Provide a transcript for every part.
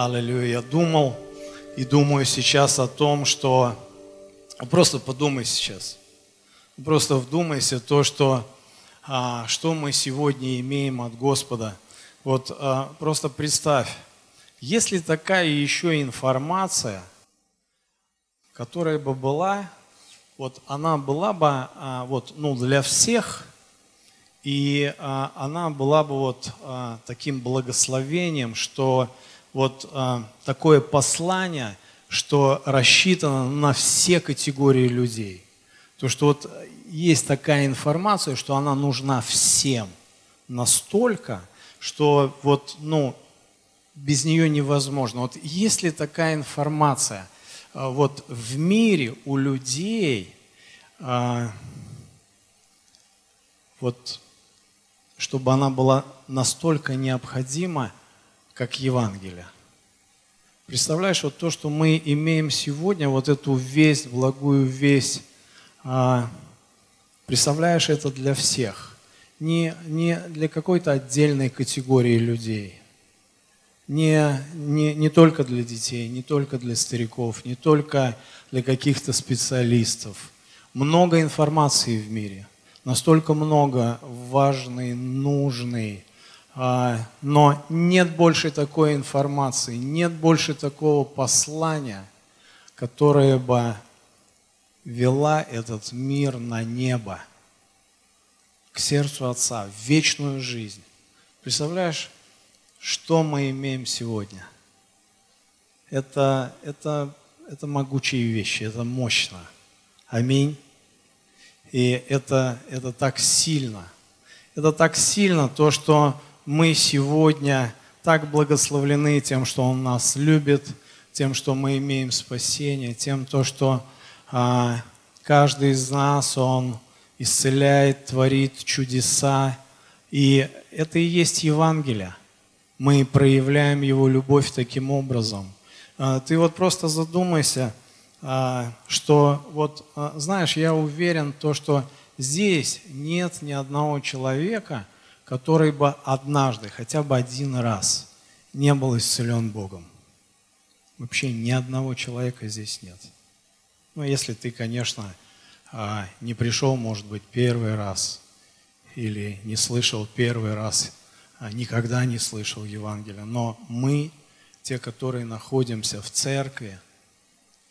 Аллилуйя. Я думал и думаю сейчас о том, что... Просто подумай сейчас. Просто вдумайся то, что, а, что мы сегодня имеем от Господа. Вот а, просто представь, если такая еще информация, которая бы была, вот она была бы а, вот, ну, для всех, и а, она была бы вот а, таким благословением, что вот а, такое послание, что рассчитано на все категории людей. То, что вот есть такая информация, что она нужна всем настолько, что вот, ну, без нее невозможно. Вот если такая информация а, вот в мире у людей, а, вот чтобы она была настолько необходима, как Евангелие. Представляешь, вот то, что мы имеем сегодня, вот эту весть, благую весть, а, представляешь, это для всех. Не, не для какой-то отдельной категории людей. Не, не, не только для детей, не только для стариков, не только для каких-то специалистов. Много информации в мире, настолько много важной, нужной, но нет больше такой информации, нет больше такого послания, которое бы вела этот мир на небо, к сердцу Отца, в вечную жизнь. Представляешь, что мы имеем сегодня? Это, это, это могучие вещи, это мощно. Аминь. И это, это так сильно. Это так сильно, то, что мы сегодня так благословлены тем, что Он нас любит, тем, что мы имеем спасение, тем, то, что а, каждый из нас, Он исцеляет, творит чудеса. И это и есть Евангелие. Мы проявляем Его любовь таким образом. А, ты вот просто задумайся, а, что вот, а, знаешь, я уверен, то, что здесь нет ни одного человека – который бы однажды, хотя бы один раз не был исцелен Богом. Вообще ни одного человека здесь нет. Ну, если ты, конечно, а, не пришел, может быть, первый раз, или не слышал первый раз, а никогда не слышал Евангелия. Но мы, те, которые находимся в церкви,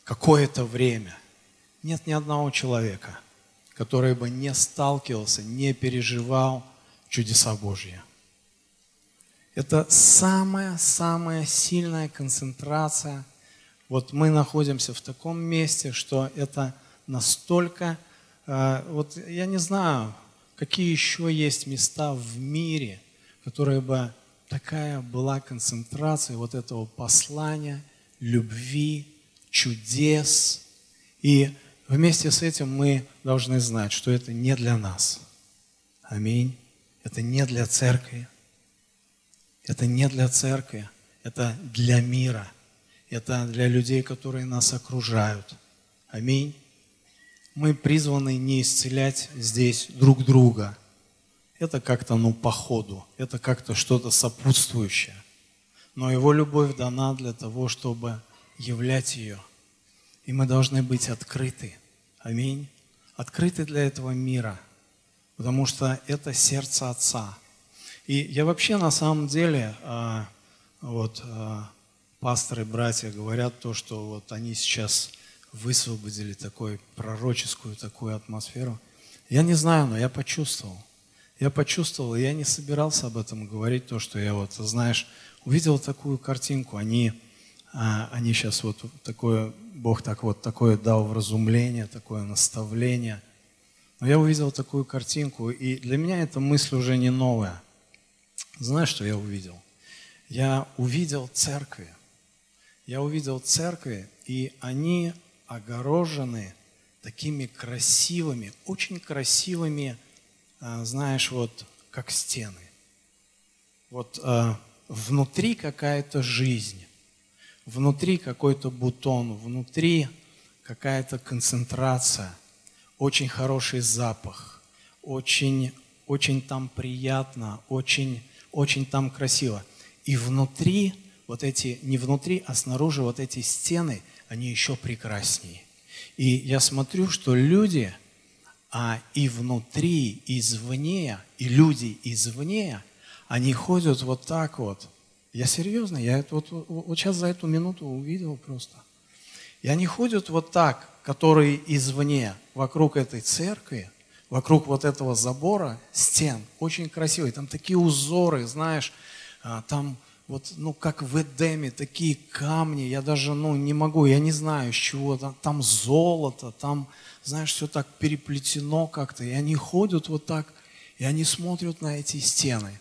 какое-то время, нет ни одного человека, который бы не сталкивался, не переживал чудеса Божьи. Это самая-самая сильная концентрация. Вот мы находимся в таком месте, что это настолько... Э, вот я не знаю, какие еще есть места в мире, которые бы такая была концентрация вот этого послания, любви, чудес. И вместе с этим мы должны знать, что это не для нас. Аминь. Это не для церкви. Это не для церкви. Это для мира. Это для людей, которые нас окружают. Аминь. Мы призваны не исцелять здесь друг друга. Это как-то, ну, по ходу. Это как-то что-то сопутствующее. Но Его любовь дана для того, чтобы являть ее. И мы должны быть открыты. Аминь. Открыты для этого мира – потому что это сердце Отца. И я вообще на самом деле, а, вот а, пасторы, братья говорят то, что вот они сейчас высвободили такую пророческую такую атмосферу. Я не знаю, но я почувствовал. Я почувствовал, и я не собирался об этом говорить, то, что я вот, знаешь, увидел такую картинку. Они, а, они сейчас вот такое, Бог так вот такое дал вразумление, такое наставление – но я увидел такую картинку, и для меня эта мысль уже не новая. Знаешь, что я увидел? Я увидел церкви. Я увидел церкви, и они огорожены такими красивыми, очень красивыми, а, знаешь, вот как стены. Вот а, внутри какая-то жизнь, внутри какой-то бутон, внутри какая-то концентрация – очень хороший запах, очень, очень там приятно, очень, очень там красиво. И внутри вот эти, не внутри, а снаружи вот эти стены, они еще прекраснее. И я смотрю, что люди а и внутри, извне, и люди извне, они ходят вот так вот. Я серьезно, я это вот, вот сейчас за эту минуту увидел просто. И они ходят вот так, которые извне, вокруг этой церкви, вокруг вот этого забора, стен, очень красивые. Там такие узоры, знаешь, а, там вот, ну, как в Эдеме, такие камни, я даже, ну, не могу, я не знаю, с чего, там, там золото, там, знаешь, все так переплетено как-то, и они ходят вот так, и они смотрят на эти стены.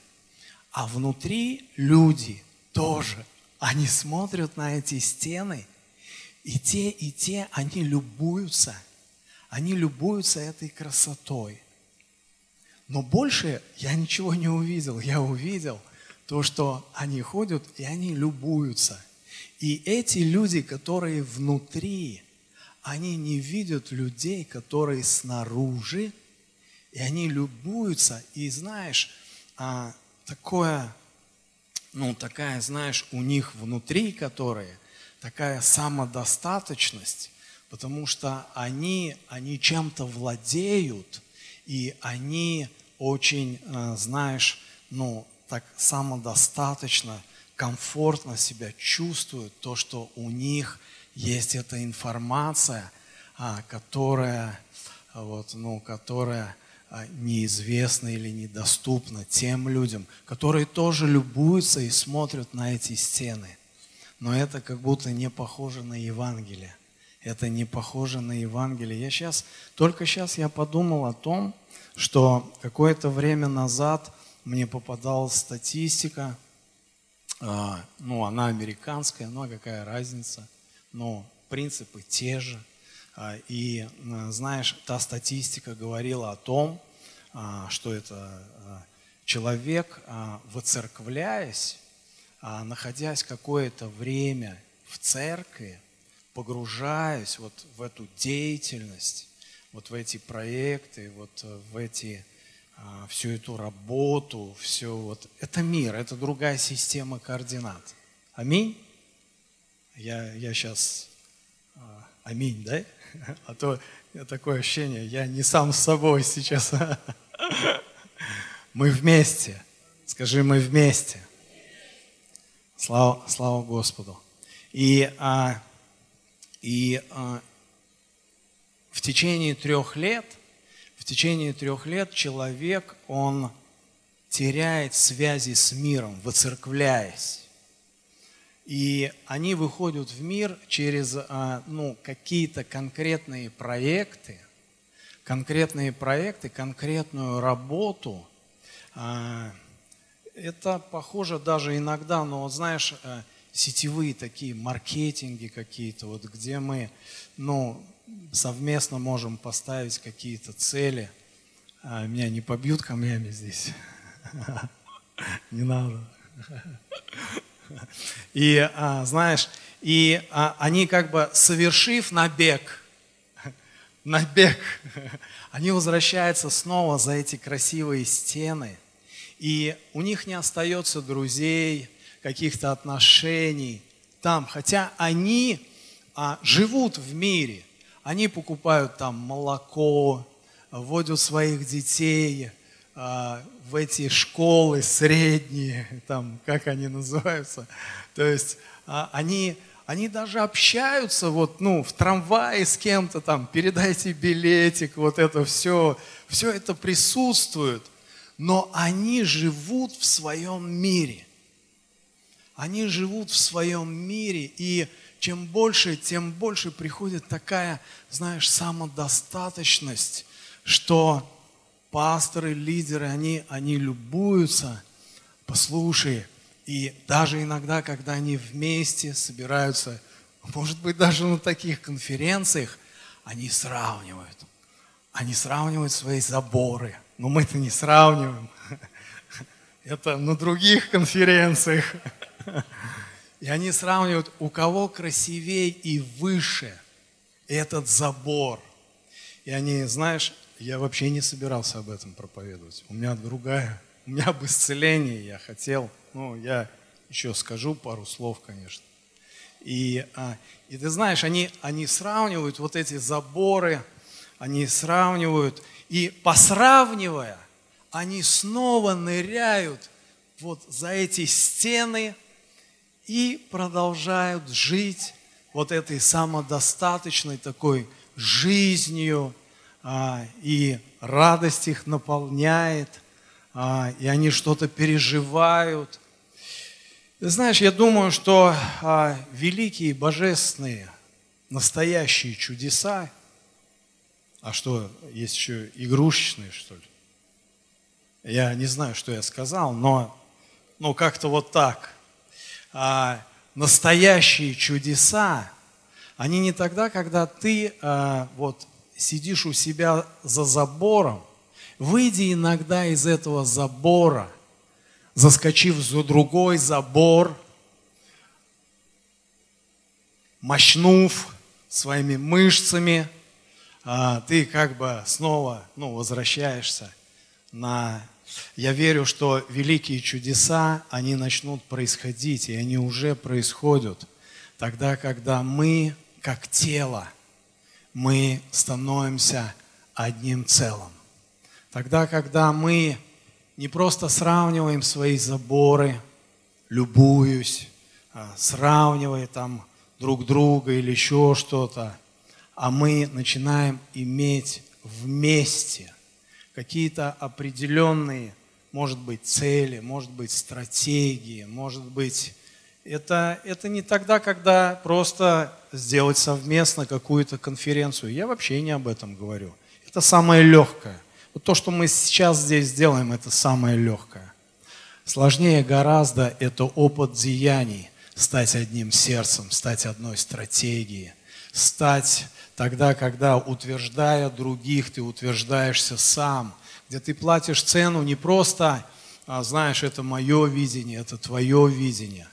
А внутри люди тоже, они смотрят на эти стены, и те, и те, они любуются, они любуются этой красотой. Но больше я ничего не увидел, я увидел – то, что они ходят и они любуются. И эти люди, которые внутри, они не видят людей, которые снаружи, и они любуются. И знаешь, а, такое, ну такая, знаешь, у них внутри, которые, такая самодостаточность, потому что они, они чем-то владеют, и они очень, а, знаешь, ну, так самодостаточно, комфортно себя чувствуют, то, что у них есть эта информация, а, которая, вот, ну, которая а, неизвестна или недоступна тем людям, которые тоже любуются и смотрят на эти стены. Но это как будто не похоже на Евангелие. Это не похоже на Евангелие. Я сейчас, только сейчас я подумал о том, что какое-то время назад мне попадалась статистика, а, ну, она американская, ну, а какая разница, но принципы те же. А, и, а, знаешь, та статистика говорила о том, что это человек, воцерквляясь, находясь какое-то время в церкви, погружаясь вот в эту деятельность, вот в эти проекты, вот в эти а, всю эту работу, все вот. Это мир, это другая система координат. Аминь? Я, я сейчас... А, аминь, да? А то такое ощущение, я не сам с собой сейчас. Мы вместе. Скажи, мы вместе. Слава, слава Господу. И, а, и а, в течение трех лет – течение трех лет человек, он теряет связи с миром, воцерквляясь. И они выходят в мир через а, ну, какие-то конкретные проекты, конкретные проекты, конкретную работу. Это похоже даже иногда, но знаешь, а, сетевые такие маркетинги какие-то, вот где мы, ну, совместно можем поставить какие-то цели. А меня не побьют камнями здесь. Не надо. И а, знаешь, и а, они как бы совершив набег, набег, они возвращаются снова за эти красивые стены, и у них не остается друзей, каких-то отношений там, хотя они а, живут в мире, они покупают там молоко, вводят своих детей а, в эти школы средние, там, как они называются. То есть а, они, они даже общаются вот, ну, в трамвае с кем-то там, передайте билетик, вот это все, все это присутствует. Но они живут в своем мире. Они живут в своем мире, и чем больше, тем больше приходит такая, знаешь, самодостаточность, что пасторы, лидеры, они, они любуются, послушай, и даже иногда, когда они вместе собираются, может быть, даже на таких конференциях, они сравнивают. Они сравнивают свои заборы. Но мы-то не сравниваем. Это на других конференциях. И они сравнивают, у кого красивее и выше этот забор. И они, знаешь, я вообще не собирался об этом проповедовать. У меня другая, у меня об исцелении я хотел, ну, я еще скажу пару слов, конечно. И, а, и ты знаешь, они, они сравнивают вот эти заборы, они сравнивают, и посравнивая, они снова ныряют вот за эти стены и продолжают жить вот этой самодостаточной такой жизнью, а, и радость их наполняет, а, и они что-то переживают. Знаешь, я думаю, что а, великие, божественные, настоящие чудеса, а что, есть еще игрушечные, что ли? Я не знаю, что я сказал, но ну, как-то вот так. А, настоящие чудеса, они не тогда, когда ты а, вот сидишь у себя за забором, выйди иногда из этого забора, заскочив за другой забор, мощнув своими мышцами, ты как бы снова ну, возвращаешься на я верю, что великие чудеса, они начнут происходить, и они уже происходят тогда, когда мы, как тело, мы становимся одним целым. Тогда, когда мы не просто сравниваем свои заборы, любуюсь, а, сравнивая там друг друга или еще что-то, а мы начинаем иметь вместе какие-то определенные, может быть, цели, может быть, стратегии, может быть, это, это не тогда, когда просто сделать совместно какую-то конференцию. Я вообще не об этом говорю. Это самое легкое. Вот то, что мы сейчас здесь делаем, это самое легкое. Сложнее гораздо это опыт деяний, стать одним сердцем, стать одной стратегией, стать тогда, когда, утверждая других, ты утверждаешься сам, где ты платишь цену не просто, а, знаешь, это мое видение, это твое видение.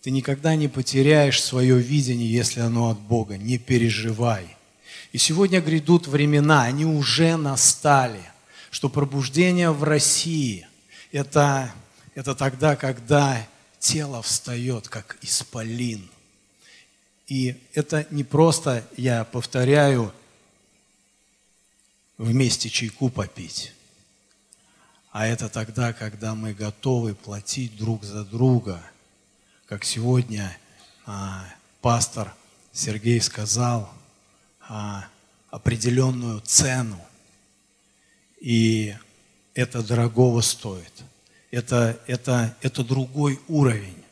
Ты никогда не потеряешь свое видение, если оно от Бога. Не переживай. И сегодня грядут времена, они уже настали, что пробуждение в России это, – это тогда, когда тело встает, как исполин – и это не просто, я повторяю, вместе чайку попить, а это тогда, когда мы готовы платить друг за друга, как сегодня а, пастор Сергей сказал, а, определенную цену. И это дорогого стоит. Это, это, это другой уровень.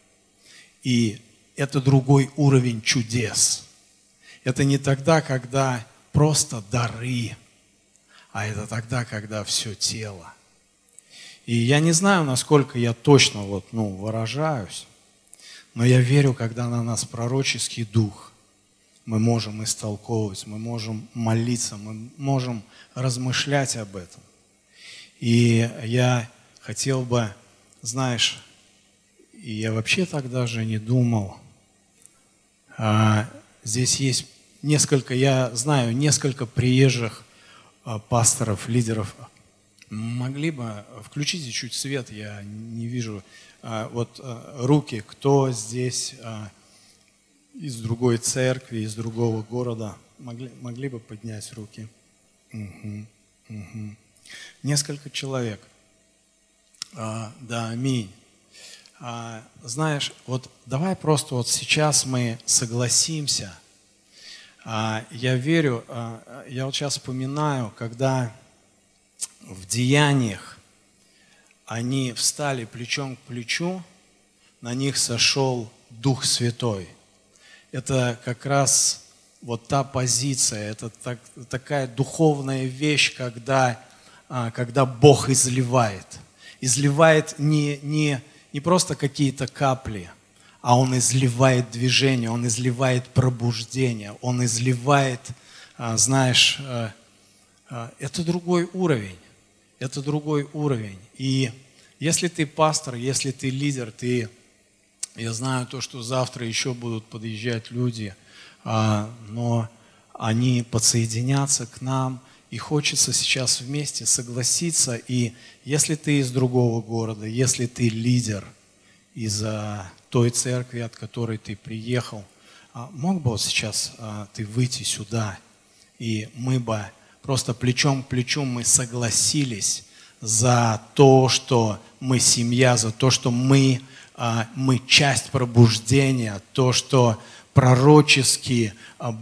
И это другой уровень чудес. Это не тогда, когда просто дары, а это тогда, когда все тело. И я не знаю, насколько я точно вот, ну, выражаюсь, но я верю, когда на нас пророческий дух, мы можем истолковывать, мы можем молиться, мы можем размышлять об этом. И я хотел бы, знаешь, и я вообще так даже не думал, здесь есть несколько, я знаю, несколько приезжих а, пасторов, лидеров. Могли бы включите чуть свет, я не вижу. А, вот руки, кто здесь из другой церкви, из другого города, могли, могли бы поднять руки? Угу, угу. Несколько человек. Да, аминь. А, знаешь, вот давай просто вот сейчас мы согласимся. А, я верю, а, я вот сейчас вспоминаю, когда в деяниях они встали плечом к плечу, на них сошел Дух Святой. Это как раз вот та позиция, это так, такая духовная вещь, когда, когда Бог изливает. Изливает не, не, не просто какие-то капли, а Он изливает движение, Он изливает пробуждение, Он изливает, а, знаешь, а, а, это другой уровень, это другой уровень. И если ты пастор, если ты лидер, ты, я знаю то, что завтра еще будут подъезжать люди, но они подсоединятся к нам – и хочется сейчас вместе согласиться. И если ты из другого города, если ты лидер, из той церкви, от которой ты приехал, а мог бы вот сейчас а, ты выйти сюда, и мы бы просто плечом к плечу мы согласились за то, что мы семья, за то, что мы, а, мы часть пробуждения, то, что пророчески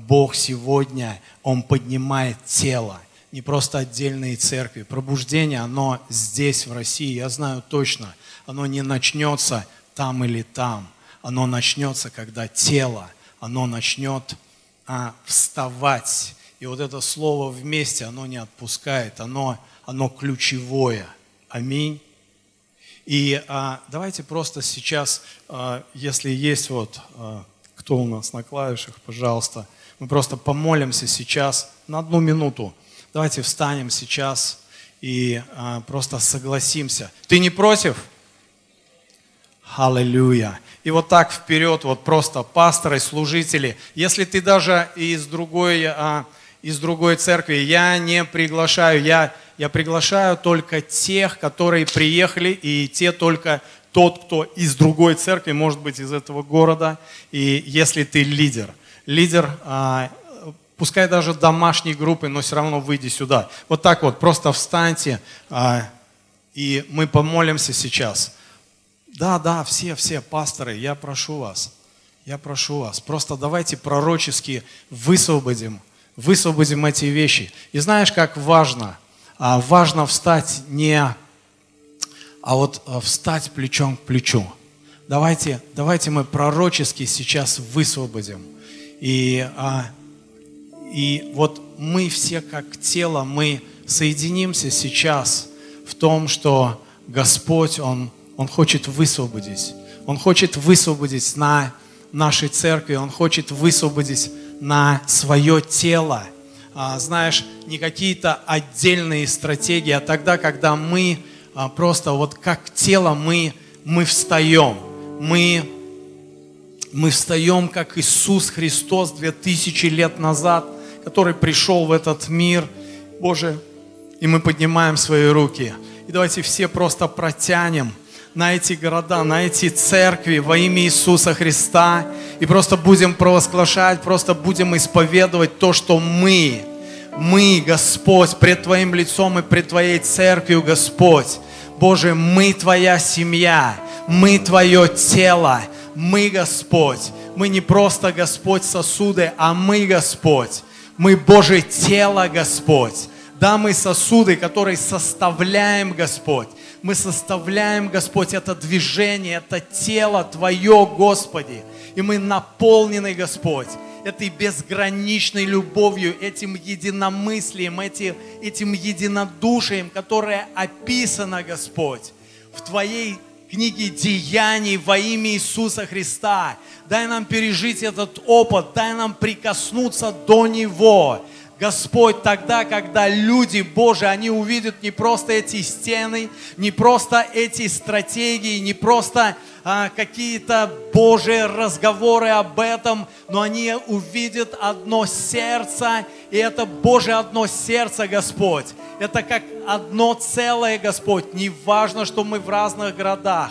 Бог сегодня, Он поднимает тело, не просто отдельные церкви. Пробуждение, оно здесь, в России, я знаю точно, оно не начнется там или там. Оно начнется, когда тело, оно начнет а, вставать. И вот это слово вместе, оно не отпускает, оно, оно ключевое. Аминь. И а, давайте просто сейчас, а, если есть вот, а, кто у нас на клавишах, пожалуйста, мы просто помолимся сейчас на одну минуту. Давайте встанем сейчас и а, просто согласимся. Ты не против? Аллилуйя. И вот так вперед, вот просто пасторы, служители. Если ты даже из другой, а, из другой церкви, я не приглашаю, я, я приглашаю только тех, которые приехали, и те только тот, кто из другой церкви, может быть, из этого города, и если ты лидер. Лидер, а, пускай даже домашней группы, но все равно выйди сюда. Вот так вот, просто встаньте, а, и мы помолимся сейчас. Да, да, все, все пасторы, я прошу вас, я прошу вас, просто давайте пророчески высвободим, высвободим эти вещи. И знаешь, как важно? А, важно встать не, а вот а, встать плечом к плечу. Давайте, давайте мы пророчески сейчас высвободим. И, а, и вот мы все как тело, мы соединимся сейчас в том, что Господь, Он он хочет высвободить. Он хочет высвободить на нашей церкви, Он хочет высвободить на свое тело. А, знаешь, не какие-то отдельные стратегии, а тогда, когда мы а, просто вот как тело мы, мы встаем. Мы, мы встаем, как Иисус Христос 2000 лет назад, который пришел в этот мир. Боже, и мы поднимаем свои руки. И давайте все просто протянем – на эти города, на эти церкви во имя Иисуса Христа. И просто будем провозглашать, просто будем исповедовать то, что мы, мы, Господь, пред Твоим лицом и пред Твоей церковью, Господь. Боже, мы Твоя семья, мы Твое тело, мы, Господь. Мы не просто, Господь, сосуды, а мы, Господь. Мы Божье тело, Господь. Да, мы сосуды, которые составляем, Господь мы составляем, Господь, это движение, это тело Твое, Господи. И мы наполнены, Господь, этой безграничной любовью, этим единомыслием, этим, этим единодушием, которое описано, Господь, в Твоей книге деяний во имя Иисуса Христа. Дай нам пережить этот опыт, дай нам прикоснуться до Него. Господь, тогда, когда люди Божии, они увидят не просто эти стены, не просто эти стратегии, не просто а, какие-то Божьи разговоры об этом, но они увидят одно сердце, и это Божье одно сердце, Господь. Это как одно целое, Господь. Не важно, что мы в разных городах.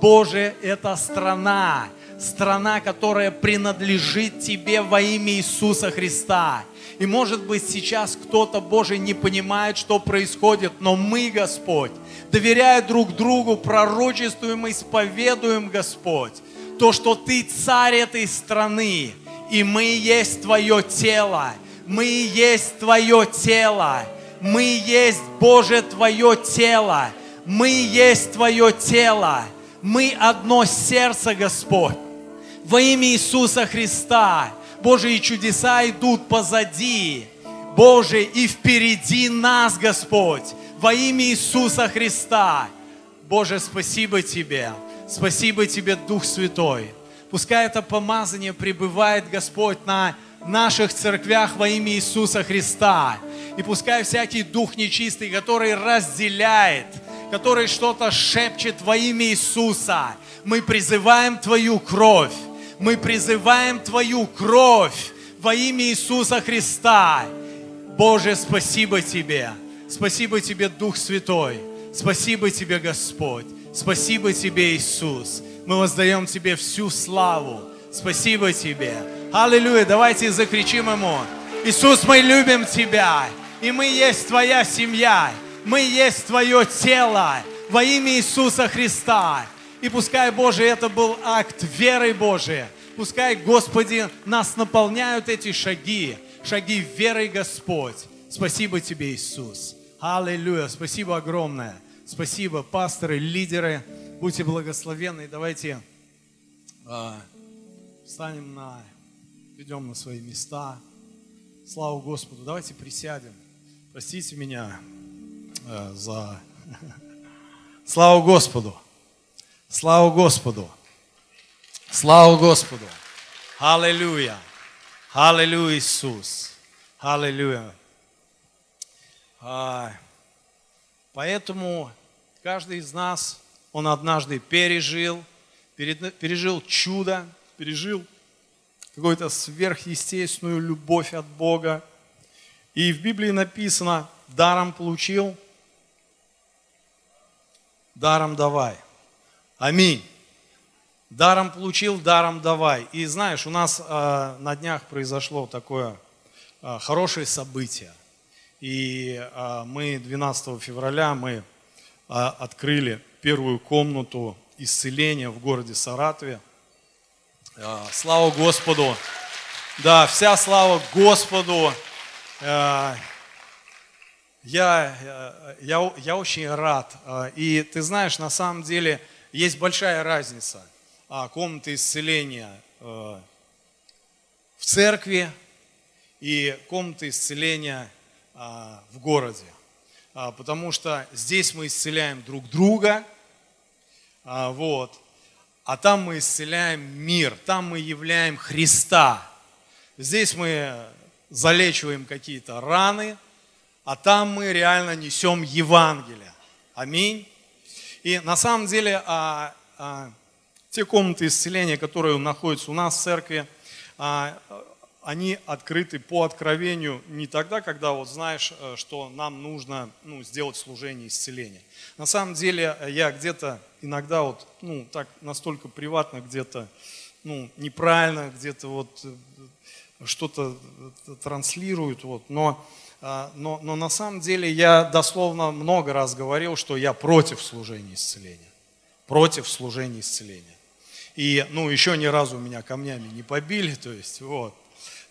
Боже, это страна, страна, которая принадлежит Тебе во имя Иисуса Христа. И может быть сейчас кто-то, Боже, не понимает, что происходит, но мы, Господь, доверяя друг другу, пророчествуем, исповедуем, Господь, то, что Ты царь этой страны, и мы есть Твое тело, мы есть Твое тело, мы есть, Боже, Твое тело, мы есть Твое тело, мы одно сердце, Господь. Во имя Иисуса Христа – Боже, и чудеса идут позади. Боже, и впереди нас, Господь, во имя Иисуса Христа. Боже, спасибо Тебе. Спасибо Тебе, Дух Святой. Пускай это помазание пребывает, Господь, на наших церквях во имя Иисуса Христа. И пускай всякий дух нечистый, который разделяет, который что-то шепчет во имя Иисуса, мы призываем Твою кровь мы призываем Твою кровь во имя Иисуса Христа. Боже, спасибо Тебе. Спасибо Тебе, Дух Святой. Спасибо Тебе, Господь. Спасибо Тебе, Иисус. Мы воздаем Тебе всю славу. Спасибо Тебе. Аллилуйя. Давайте закричим Ему. Иисус, мы любим Тебя. И мы есть Твоя семья. Мы есть Твое тело. Во имя Иисуса Христа. И пускай, Боже, это был акт веры Божией. Пускай, Господи, нас наполняют эти шаги. Шаги веры, Господь. Спасибо Тебе, Иисус. Аллилуйя. Спасибо огромное. Спасибо, пасторы, лидеры. Будьте благословенны. Давайте э, встанем на, идем на свои места. Слава Господу. Давайте присядем. Простите меня э, за... Слава Господу. Слава Господу. Слава Господу. Аллилуйя. Аллилуйя, Иисус. Аллилуйя. А, поэтому каждый из нас, он однажды пережил, пережил чудо, пережил какую-то сверхъестественную любовь от Бога. И в Библии написано, даром получил, даром давай. Аминь. Даром получил, даром давай. И знаешь, у нас э, на днях произошло такое э, хорошее событие. И э, мы 12 февраля мы э, открыли первую комнату исцеления в городе Саратове. Э, слава Господу! Да, вся слава Господу! Э, я, я, я очень рад. И ты знаешь, на самом деле есть большая разница – а, комнаты исцеления э, в церкви и комнаты исцеления а, в городе. А, потому что здесь мы исцеляем друг друга, вот, а там мы исцеляем мир, там мы являем Христа. Здесь мы залечиваем какие-то раны, а там мы реально несем Евангелие. Аминь. И на самом деле те комнаты исцеления, которые находятся у нас в церкви, а, они открыты по откровению не тогда, когда вот знаешь, э, что нам нужно ну, сделать служение исцеления. На самом деле я где-то иногда вот, ну, так настолько приватно где-то, ну, неправильно где-то вот э, что-то э, транслируют, вот, но, а, но, но на самом деле я дословно много раз говорил, что я против служения исцеления. Против служения исцеления. И, ну, еще ни разу меня камнями не побили, то есть, вот.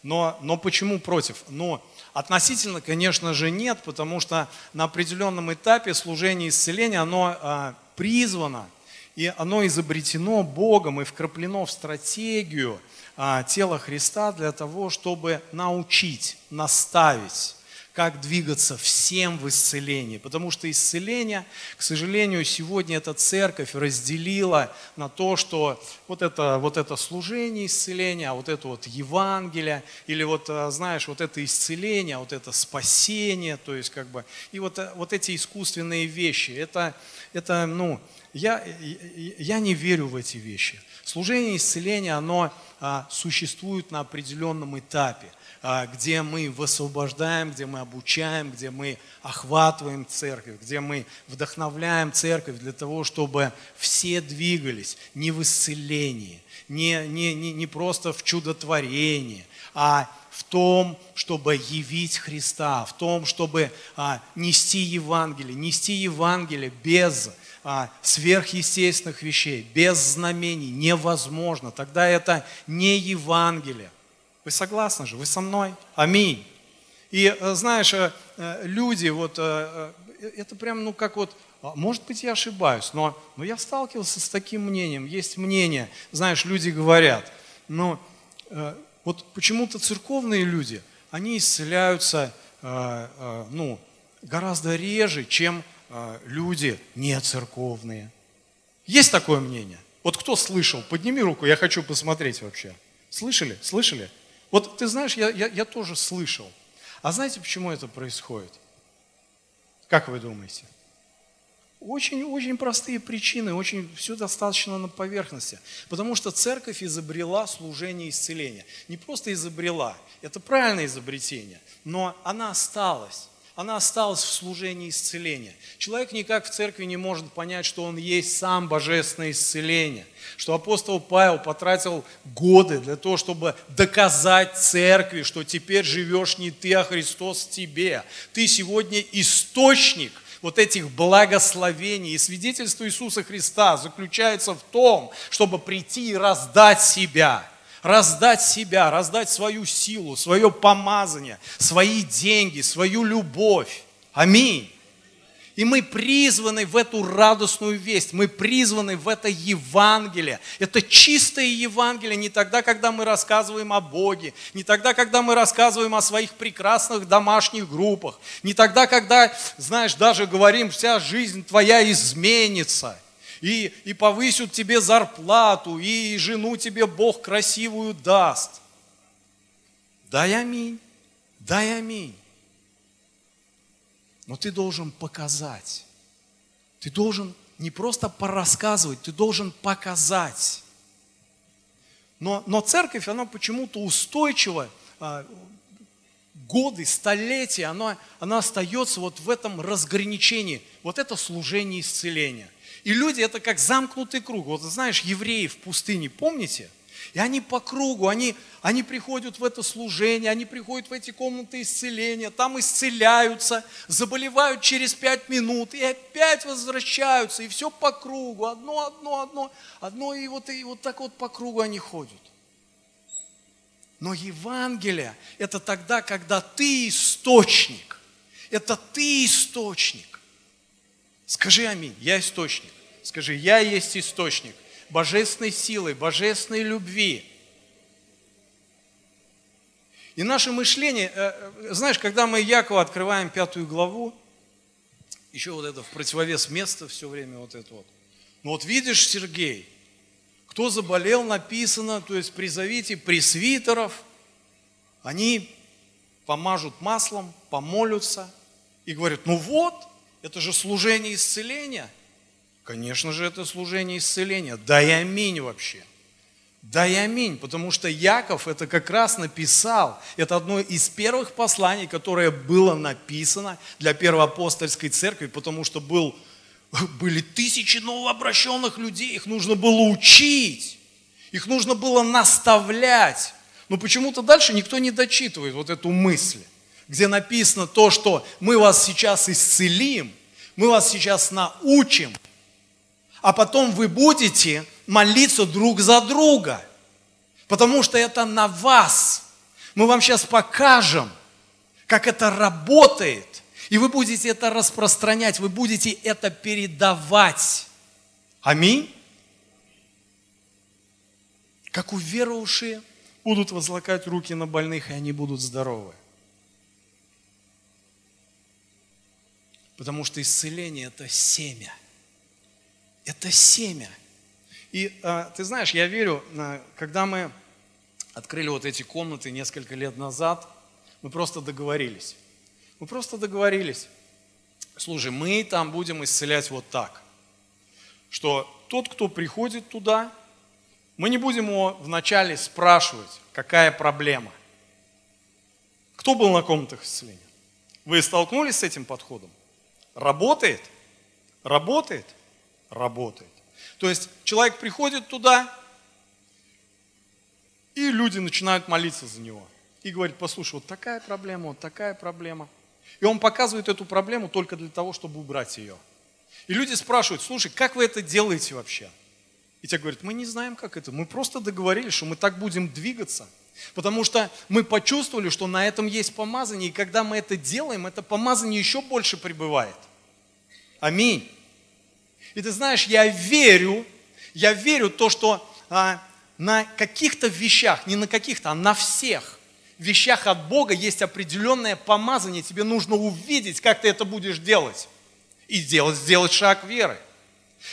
Но, но почему против? Ну, относительно, конечно же, нет, потому что на определенном этапе служения исцеления, оно а, призвано, и оно изобретено Богом и вкраплено в стратегию а, тела Христа для того, чтобы научить, наставить, как двигаться всем в исцелении. Потому что исцеление, к сожалению, сегодня эта церковь разделила на то, что вот это, вот это служение исцеления, а вот это вот Евангелие, или вот, э, знаешь, вот это исцеление, вот это спасение, то есть как бы, и вот, э, вот эти искусственные вещи, это, это ну, я, я не верю в эти вещи. Служение исцеления, оно а, существует на определенном этапе. А, где мы высвобождаем, где мы обучаем, где мы охватываем церковь, где мы вдохновляем церковь для того, чтобы все двигались не в исцелении, не, не, не, не просто в чудотворении, а в том, чтобы явить Христа, в том, чтобы а, нести Евангелие, нести Евангелие без а, сверхъестественных вещей, без знамений невозможно. Тогда это не Евангелие. Вы согласны же? Вы со мной? Аминь. И э, знаешь, э, э, люди, вот это прям, ну как вот, а, может быть, я ошибаюсь, но, но я сталкивался с таким мнением. Есть мнение, знаешь, люди говорят, но вот почему-то церковные люди, они исцеляются ну, гораздо реже, чем люди не церковные. Есть такое мнение? Вот кто слышал? Подними руку, я хочу посмотреть вообще. Слышали? Слышали? Вот ты знаешь, я, я, я тоже слышал. А знаете, почему это происходит? Как вы думаете? Очень-очень простые причины, очень все достаточно на поверхности. Потому что церковь изобрела служение исцеления. Не просто изобрела, это правильное изобретение, но она осталась. Она осталась в служении исцеления. Человек никак в церкви не может понять, что он есть сам божественное исцеление. Что апостол Павел потратил годы для того, чтобы доказать церкви, что теперь живешь не ты, а Христос в тебе. Ты сегодня источник вот этих благословений. И свидетельство Иисуса Христа заключается в том, чтобы прийти и раздать себя – раздать себя, раздать свою силу, свое помазание, свои деньги, свою любовь. Аминь. И мы призваны в эту радостную весть, мы призваны в это Евангелие. Это чистое Евангелие не тогда, когда мы рассказываем о Боге, не тогда, когда мы рассказываем о своих прекрасных домашних группах, не тогда, когда, знаешь, даже говорим, вся жизнь твоя изменится – и, и повысят тебе зарплату, и жену тебе Бог красивую даст. Дай аминь, дай аминь. Но ты должен показать. Ты должен не просто порассказывать, ты должен показать. Но, но церковь, она почему-то устойчива, а, годы, столетия, она, она остается вот в этом разграничении. Вот это служение исцеления. И люди это как замкнутый круг. Вот знаешь, евреи в пустыне, помните? И они по кругу, они, они приходят в это служение, они приходят в эти комнаты исцеления, там исцеляются, заболевают через пять минут и опять возвращаются, и все по кругу, одно, одно, одно, одно, и вот, и вот так вот по кругу они ходят. Но Евангелие – это тогда, когда ты источник. Это ты источник. Скажи аминь, я источник. Скажи, я есть источник божественной силы, божественной любви. И наше мышление, э, э, знаешь, когда мы Якова открываем пятую главу, еще вот это в противовес места все время вот это вот. Ну вот видишь, Сергей, кто заболел, написано, то есть призовите пресвитеров, они помажут маслом, помолятся и говорят, ну вот, это же служение исцеления – Конечно же, это служение исцеления. Да и аминь вообще. Да и аминь, потому что Яков это как раз написал. Это одно из первых посланий, которое было написано для первоапостольской церкви, потому что был, были тысячи новообращенных людей, их нужно было учить, их нужно было наставлять. Но почему-то дальше никто не дочитывает вот эту мысль, где написано то, что мы вас сейчас исцелим, мы вас сейчас научим, а потом вы будете молиться друг за друга, потому что это на вас. Мы вам сейчас покажем, как это работает, и вы будете это распространять, вы будете это передавать. Аминь. Как уверовавшие будут возлагать руки на больных, и они будут здоровы. Потому что исцеление – это семя – это семя. И э, ты знаешь, я верю, э, когда мы открыли вот эти комнаты несколько лет назад, мы просто договорились. Мы просто договорились. Слушай, мы там будем исцелять вот так, что тот, кто приходит туда, мы не будем его вначале спрашивать, какая проблема. Кто был на комнатах исцеления? Вы столкнулись с этим подходом? Работает? Работает? работает. То есть человек приходит туда, и люди начинают молиться за него. И говорит, послушай, вот такая проблема, вот такая проблема. И он показывает эту проблему только для того, чтобы убрать ее. И люди спрашивают, слушай, как вы это делаете вообще? И те говорят, мы не знаем, как это. Мы просто договорились, что мы так будем двигаться. Потому что мы почувствовали, что на этом есть помазание, и когда мы это делаем, это помазание еще больше прибывает. Аминь. И ты знаешь, я верю, я верю то, что а, на каких-то вещах, не на каких-то, а на всех вещах от Бога есть определенное помазание. Тебе нужно увидеть, как ты это будешь делать. И сделать, сделать шаг веры.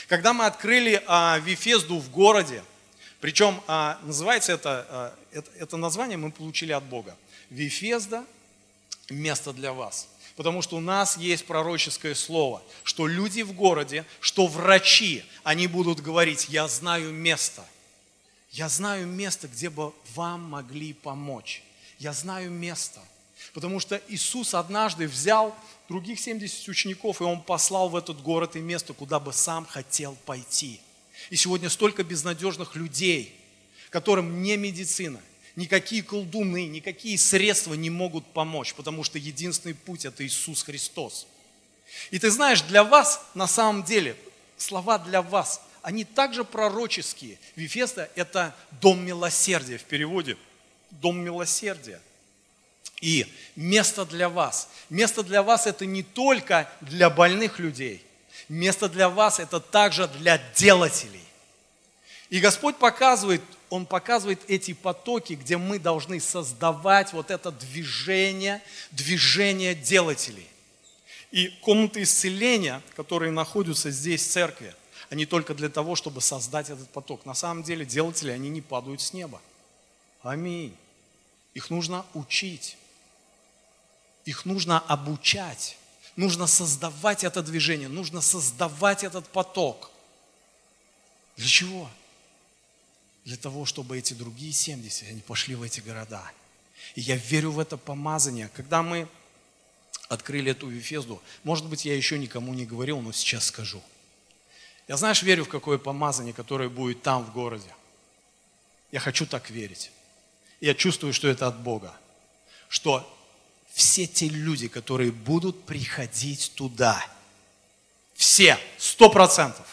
Когда мы открыли а, Вифезду в городе, причем а, называется это, а, это, это название мы получили от Бога. Вифезда – место для вас. Потому что у нас есть пророческое слово, что люди в городе, что врачи, они будут говорить, я знаю место. Я знаю место, где бы вам могли помочь. Я знаю место. Потому что Иисус однажды взял других 70 учеников, и Он послал в этот город и место, куда бы сам хотел пойти. И сегодня столько безнадежных людей, которым не медицина, никакие колдуны, никакие средства не могут помочь, потому что единственный путь – это Иисус Христос. И ты знаешь, для вас на самом деле, слова для вас, они также пророческие. Вифеста – это дом милосердия в переводе. Дом милосердия – и место для вас. Место для вас это не только для больных людей. Место для вас это также для делателей. И Господь показывает, Он показывает эти потоки, где мы должны создавать вот это движение, движение делателей. И комнаты исцеления, которые находятся здесь в церкви, они только для того, чтобы создать этот поток. На самом деле делатели, они не падают с неба. Аминь. Их нужно учить. Их нужно обучать, нужно создавать это движение, нужно создавать этот поток. Для чего? Для того, чтобы эти другие 70, они пошли в эти города. И я верю в это помазание. Когда мы открыли эту Вифезду, может быть, я еще никому не говорил, но сейчас скажу. Я, знаешь, верю в какое помазание, которое будет там, в городе. Я хочу так верить. Я чувствую, что это от Бога. Что все те люди, которые будут приходить туда, все, сто процентов,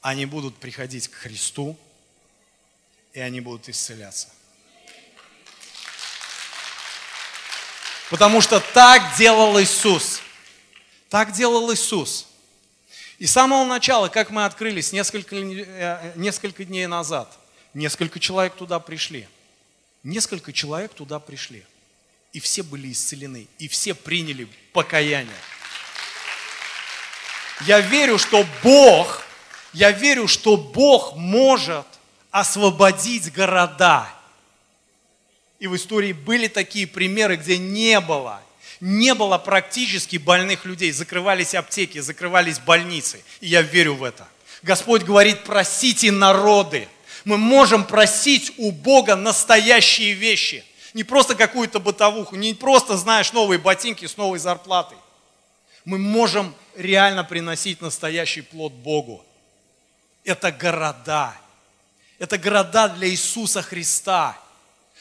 они будут приходить к Христу, и они будут исцеляться. Потому что так делал Иисус. Так делал Иисус. И с самого начала, как мы открылись несколько, э, несколько дней назад, несколько человек туда пришли. Несколько человек туда пришли и все были исцелены, и все приняли покаяние. Я верю, что Бог, я верю, что Бог может освободить города. И в истории были такие примеры, где не было, не было практически больных людей. Закрывались аптеки, закрывались больницы. И я верю в это. Господь говорит, просите народы. Мы можем просить у Бога настоящие вещи не просто какую-то бытовуху, не просто, знаешь, новые ботинки с новой зарплатой. Мы можем реально приносить настоящий плод Богу. Это города. Это города для Иисуса Христа.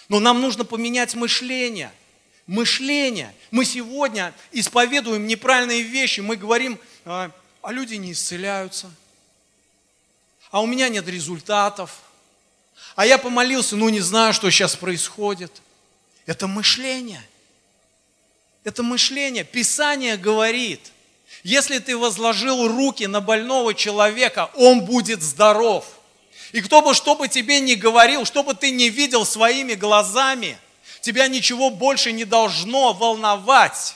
Но нам нужно поменять мышление. Мышление. Мы сегодня исповедуем неправильные вещи. Мы говорим, а, а люди не исцеляются. А у меня нет результатов. А я помолился, ну не знаю, что сейчас происходит. Это мышление. Это мышление. Писание говорит, если ты возложил руки на больного человека, он будет здоров. И кто бы что бы тебе ни говорил, что бы ты не видел своими глазами, тебя ничего больше не должно волновать.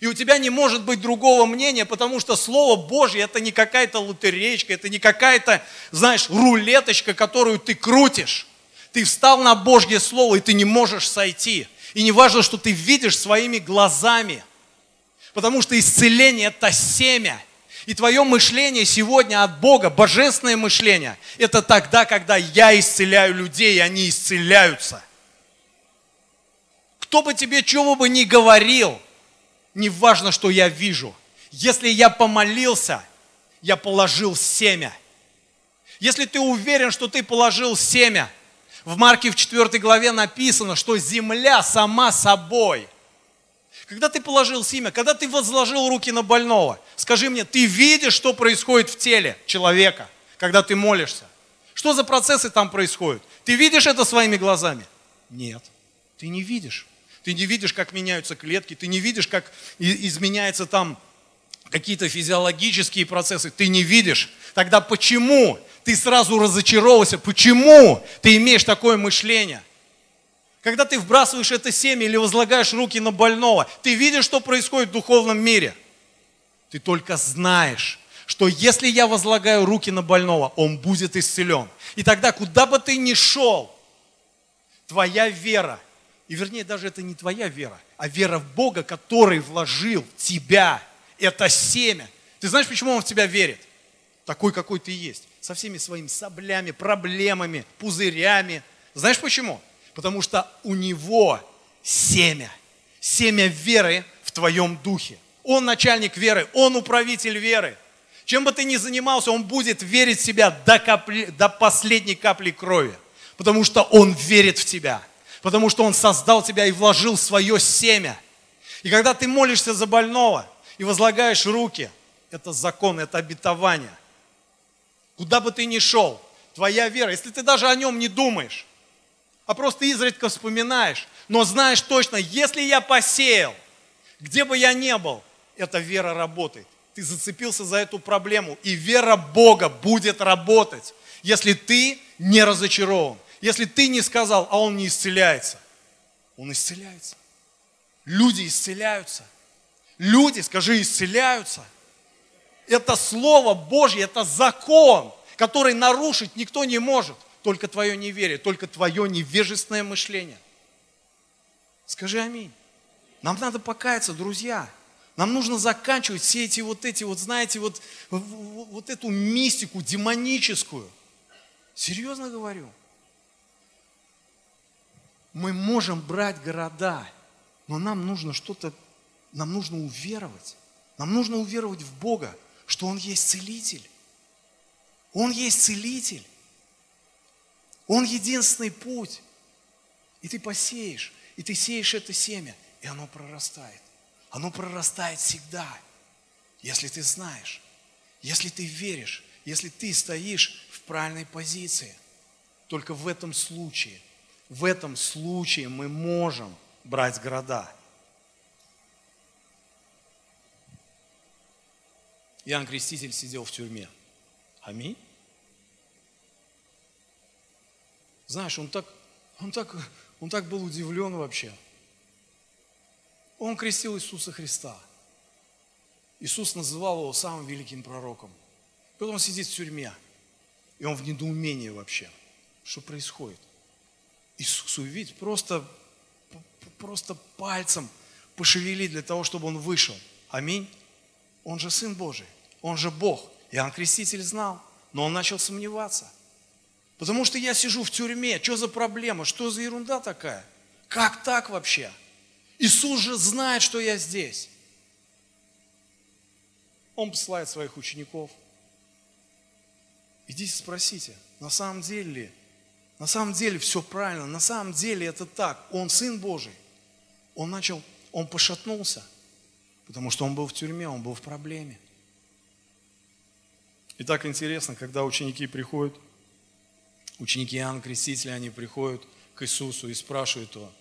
И у тебя не может быть другого мнения, потому что Слово Божье это не какая-то лотереечка, это не какая-то, знаешь, рулеточка, которую ты крутишь. Ты встал на Божье Слово, и ты не можешь сойти. И не важно, что ты видишь своими глазами. Потому что исцеление – это семя. И твое мышление сегодня от Бога, божественное мышление, это тогда, когда я исцеляю людей, и они исцеляются. Кто бы тебе чего бы ни говорил, не важно, что я вижу. Если я помолился, я положил семя. Если ты уверен, что ты положил семя, в Марке в 4 главе написано, что земля сама собой. Когда ты положил семя, когда ты возложил руки на больного, скажи мне, ты видишь, что происходит в теле человека, когда ты молишься? Что за процессы там происходят? Ты видишь это своими глазами? Нет, ты не видишь. Ты не видишь, как меняются клетки, ты не видишь, как изменяются там какие-то физиологические процессы, ты не видишь. Тогда почему ты сразу разочаровался. Почему ты имеешь такое мышление? Когда ты вбрасываешь это семя или возлагаешь руки на больного, ты видишь, что происходит в духовном мире. Ты только знаешь, что если я возлагаю руки на больного, он будет исцелен. И тогда, куда бы ты ни шел, твоя вера, и вернее даже это не твоя вера, а вера в Бога, который вложил в тебя это семя. Ты знаешь, почему он в тебя верит? Такой, какой ты есть со всеми своими соплями, проблемами, пузырями. Знаешь почему? Потому что у него семя. семя веры в твоем духе. Он начальник веры, он управитель веры. Чем бы ты ни занимался, он будет верить в себя до, капли, до последней капли крови. Потому что он верит в тебя. Потому что он создал тебя и вложил свое семя. И когда ты молишься за больного и возлагаешь руки, это закон, это обетование. Куда бы ты ни шел, твоя вера, если ты даже о нем не думаешь, а просто изредка вспоминаешь, но знаешь точно, если я посеял, где бы я ни был, эта вера работает. Ты зацепился за эту проблему, и вера Бога будет работать, если ты не разочарован, если ты не сказал, а он не исцеляется. Он исцеляется. Люди исцеляются. Люди, скажи, исцеляются. Это Слово Божье, это закон, который нарушить никто не может только твое неверие, только твое невежественное мышление. Скажи аминь. Нам надо покаяться, друзья. Нам нужно заканчивать все эти вот эти вот, знаете, вот, вот эту мистику демоническую. Серьезно говорю. Мы можем брать города, но нам нужно что-то, нам нужно уверовать. Нам нужно уверовать в Бога, что Он есть целитель. Он есть целитель. Он единственный путь. И ты посеешь, и ты сеешь это семя, и оно прорастает. Оно прорастает всегда, если ты знаешь, если ты веришь, если ты стоишь в правильной позиции. Только в этом случае, в этом случае мы можем брать города. Иоанн Креститель сидел в тюрьме. Аминь. Знаешь, он так, он так, он так был удивлен вообще. Он крестил Иисуса Христа. Иисус называл его самым великим пророком. Потом он сидит в тюрьме, и он в недоумении вообще. Что происходит? Иисусу ведь просто, просто пальцем пошевели для того, чтобы он вышел. Аминь. Он же Сын Божий, он же Бог. Иоанн Креститель знал, но он начал сомневаться. Потому что я сижу в тюрьме, что за проблема, что за ерунда такая? Как так вообще? Иисус же знает, что я здесь. Он посылает своих учеников. Идите спросите, на самом деле ли, на самом деле все правильно, на самом деле это так. Он Сын Божий. Он начал, он пошатнулся, потому что он был в тюрьме, он был в проблеме. И так интересно, когда ученики приходят, ученики Иоанна Крестителя, они приходят к Иисусу и спрашивают его,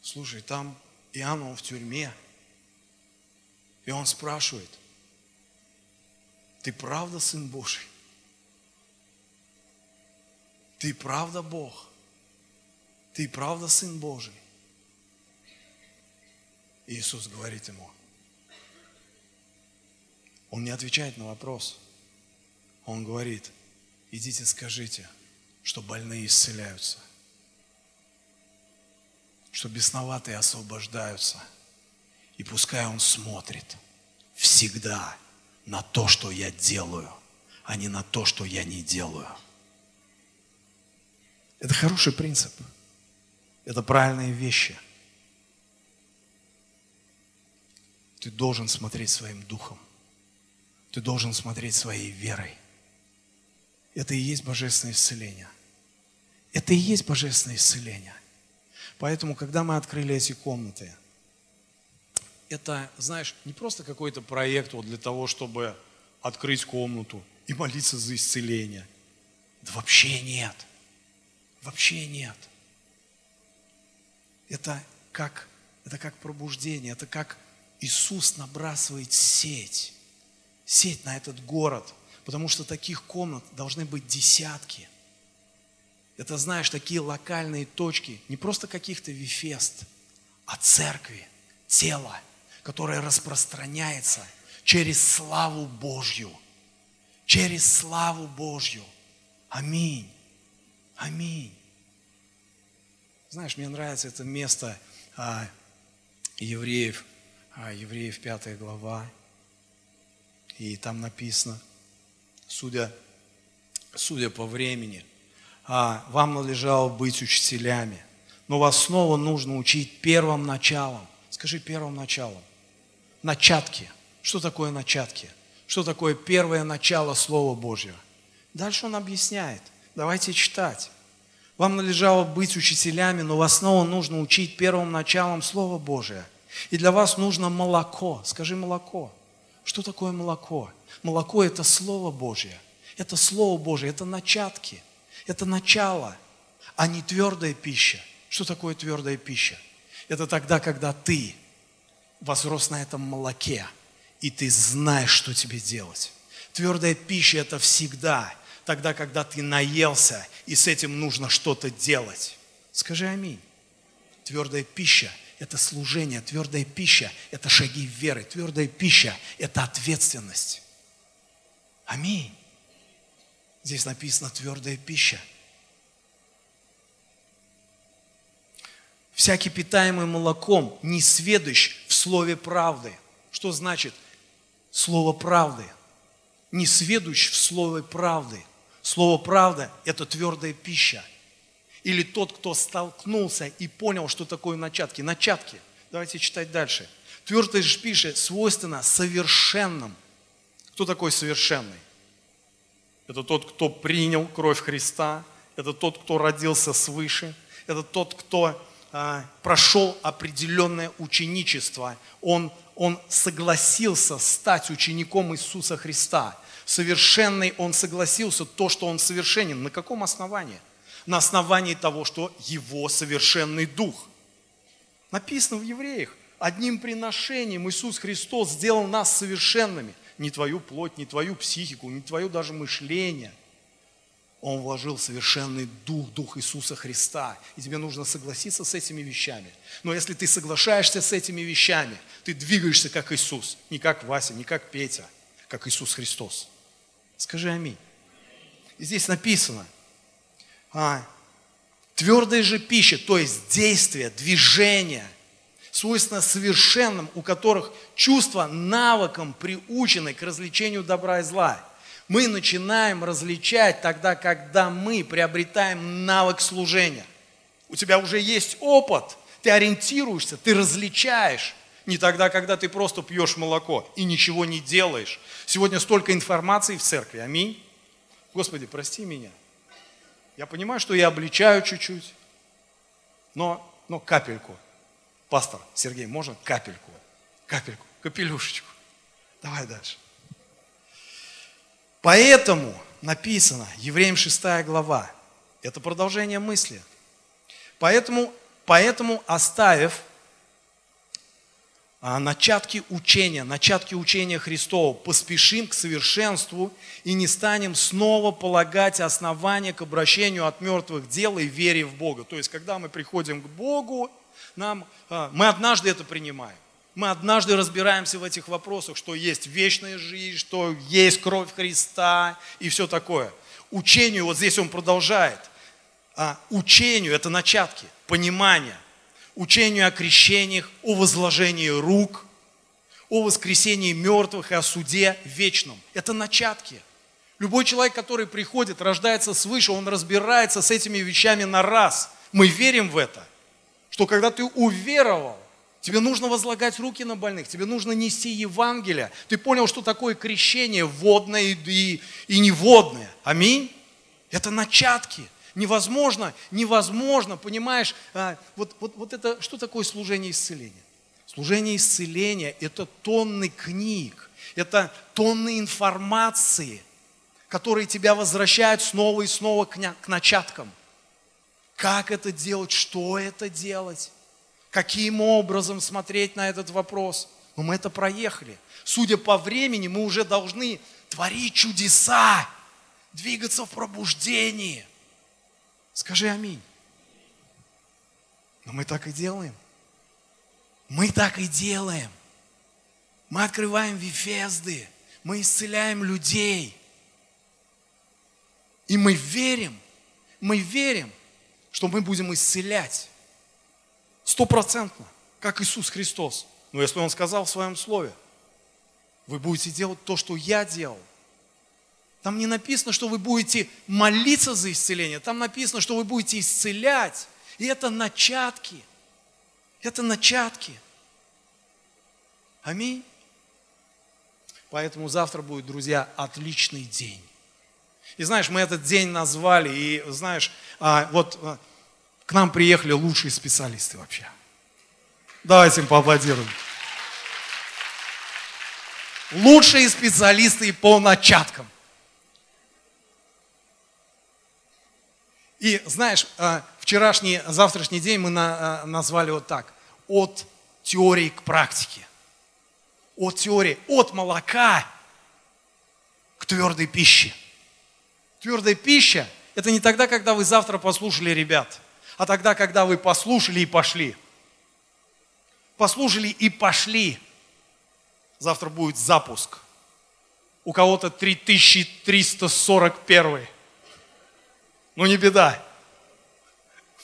слушай, там Иоанн, он в тюрьме, и он спрашивает, ты правда Сын Божий? Ты правда Бог? Ты правда Сын Божий? Иисус говорит ему, он не отвечает на вопрос. Он говорит, идите скажите, что больные исцеляются, что бесноватые освобождаются. И пускай он смотрит всегда на то, что я делаю, а не на то, что я не делаю. Это хороший принцип. Это правильные вещи. Ты должен смотреть своим духом. Ты должен смотреть своей верой. Это и есть божественное исцеление. Это и есть божественное исцеление. Поэтому, когда мы открыли эти комнаты, это, знаешь, не просто какой-то проект вот для того, чтобы открыть комнату и молиться за исцеление. Да вообще нет. Вообще нет. Это как, это как пробуждение, это как Иисус набрасывает сеть сеть на этот город, потому что таких комнат должны быть десятки. Это, знаешь, такие локальные точки, не просто каких-то вифест, а церкви, тела, которое распространяется через славу Божью. Через славу Божью. Аминь. Аминь. Знаешь, мне нравится это место а, евреев, а, евреев 5 глава, и там написано, судя, судя по времени, а, вам надлежало быть учителями, Но вас снова нужно учить первым началом. Скажи первым началом. Начатки. Что такое начатки? Что такое первое начало Слова Божьего? Дальше он объясняет. Давайте читать. Вам належало быть учителями, но вас снова нужно учить первым началом Слова Божия. И для вас нужно молоко. Скажи молоко. Что такое молоко? Молоко – это Слово Божье. Это Слово Божье, это начатки, это начало, а не твердая пища. Что такое твердая пища? Это тогда, когда ты возрос на этом молоке, и ты знаешь, что тебе делать. Твердая пища – это всегда тогда, когда ты наелся, и с этим нужно что-то делать. Скажи аминь. Твердая пища – это служение, твердая пища – это шаги веры, твердая пища – это ответственность. Аминь. Здесь написано твердая пища. Всякий питаемый молоком не сведущ в слове правды. Что значит слово правды? Не сведущ в слове правды. Слово правда – это твердая пища. Или тот, кто столкнулся и понял, что такое начатки. Начатки. Давайте читать дальше. Твердая же пища свойственна совершенным. Кто такой совершенный? Это тот, кто принял кровь Христа, это тот, кто родился свыше, это тот, кто а, прошел определенное ученичество. Он, он согласился стать учеником Иисуса Христа. Совершенный он согласился, то, что он совершенен. На каком основании? На основании того, что его совершенный дух. Написано в Евреях, одним приношением Иисус Христос сделал нас совершенными не твою плоть, не твою психику, не твое даже мышление. Он вложил совершенный дух, дух Иисуса Христа. И тебе нужно согласиться с этими вещами. Но если ты соглашаешься с этими вещами, ты двигаешься как Иисус. Не как Вася, не как Петя, как Иисус Христос. Скажи аминь. И здесь написано, а, твердая же пища, то есть действие, движение – свойственно совершенным, у которых чувства навыком приучены к развлечению добра и зла. Мы начинаем различать тогда, когда мы приобретаем навык служения. У тебя уже есть опыт, ты ориентируешься, ты различаешь. Не тогда, когда ты просто пьешь молоко и ничего не делаешь. Сегодня столько информации в церкви. Аминь. Господи, прости меня. Я понимаю, что я обличаю чуть-чуть, но, но капельку. Пастор, Сергей, можно капельку? Капельку, капелюшечку. Давай дальше. Поэтому написано, Евреям 6 глава, это продолжение мысли. Поэтому, поэтому оставив начатки учения, начатки учения Христова, поспешим к совершенству и не станем снова полагать основания к обращению от мертвых дел и вере в Бога. То есть, когда мы приходим к Богу, нам, а, мы однажды это принимаем. Мы однажды разбираемся в этих вопросах, что есть вечная жизнь, что есть кровь Христа и все такое. Учению, вот здесь он продолжает. А, учению – это начатки, понимание. Учению о крещениях, о возложении рук, о воскресении мертвых и о суде вечном. Это начатки. Любой человек, который приходит, рождается свыше, он разбирается с этими вещами на раз. Мы верим в это что когда ты уверовал, тебе нужно возлагать руки на больных, тебе нужно нести Евангелие. Ты понял, что такое крещение водное и, и, и неводное. Аминь. Это начатки. Невозможно, невозможно, понимаешь, а, вот, вот, вот это, что такое служение исцеления? Служение исцеления – это тонны книг, это тонны информации, которые тебя возвращают снова и снова к, начаткам – как это делать, что это делать, каким образом смотреть на этот вопрос. Но мы это проехали. Судя по времени, мы уже должны творить чудеса, двигаться в пробуждении. Скажи аминь. Но мы так и делаем. Мы так и делаем. Мы открываем Вифезды, мы исцеляем людей. И мы верим, мы верим, что мы будем исцелять. Стопроцентно, как Иисус Христос. Но если Он сказал в Своем Слове, вы будете делать то, что я делал. Там не написано, что вы будете молиться за исцеление. Там написано, что вы будете исцелять. И это начатки. Это начатки. Аминь. Поэтому завтра будет, друзья, отличный день. И знаешь, мы этот день назвали, и знаешь, а, вот а, к нам приехали лучшие специалисты вообще. Давайте им поаплодируем. Лучшие специалисты по начаткам. И знаешь, а, вчерашний, завтрашний день мы на, назвали вот так. От теории к практике. От теории, от молока к твердой пище. Твердая пища – это не тогда, когда вы завтра послушали ребят, а тогда, когда вы послушали и пошли. Послушали и пошли. Завтра будет запуск. У кого-то 3341. Ну не беда.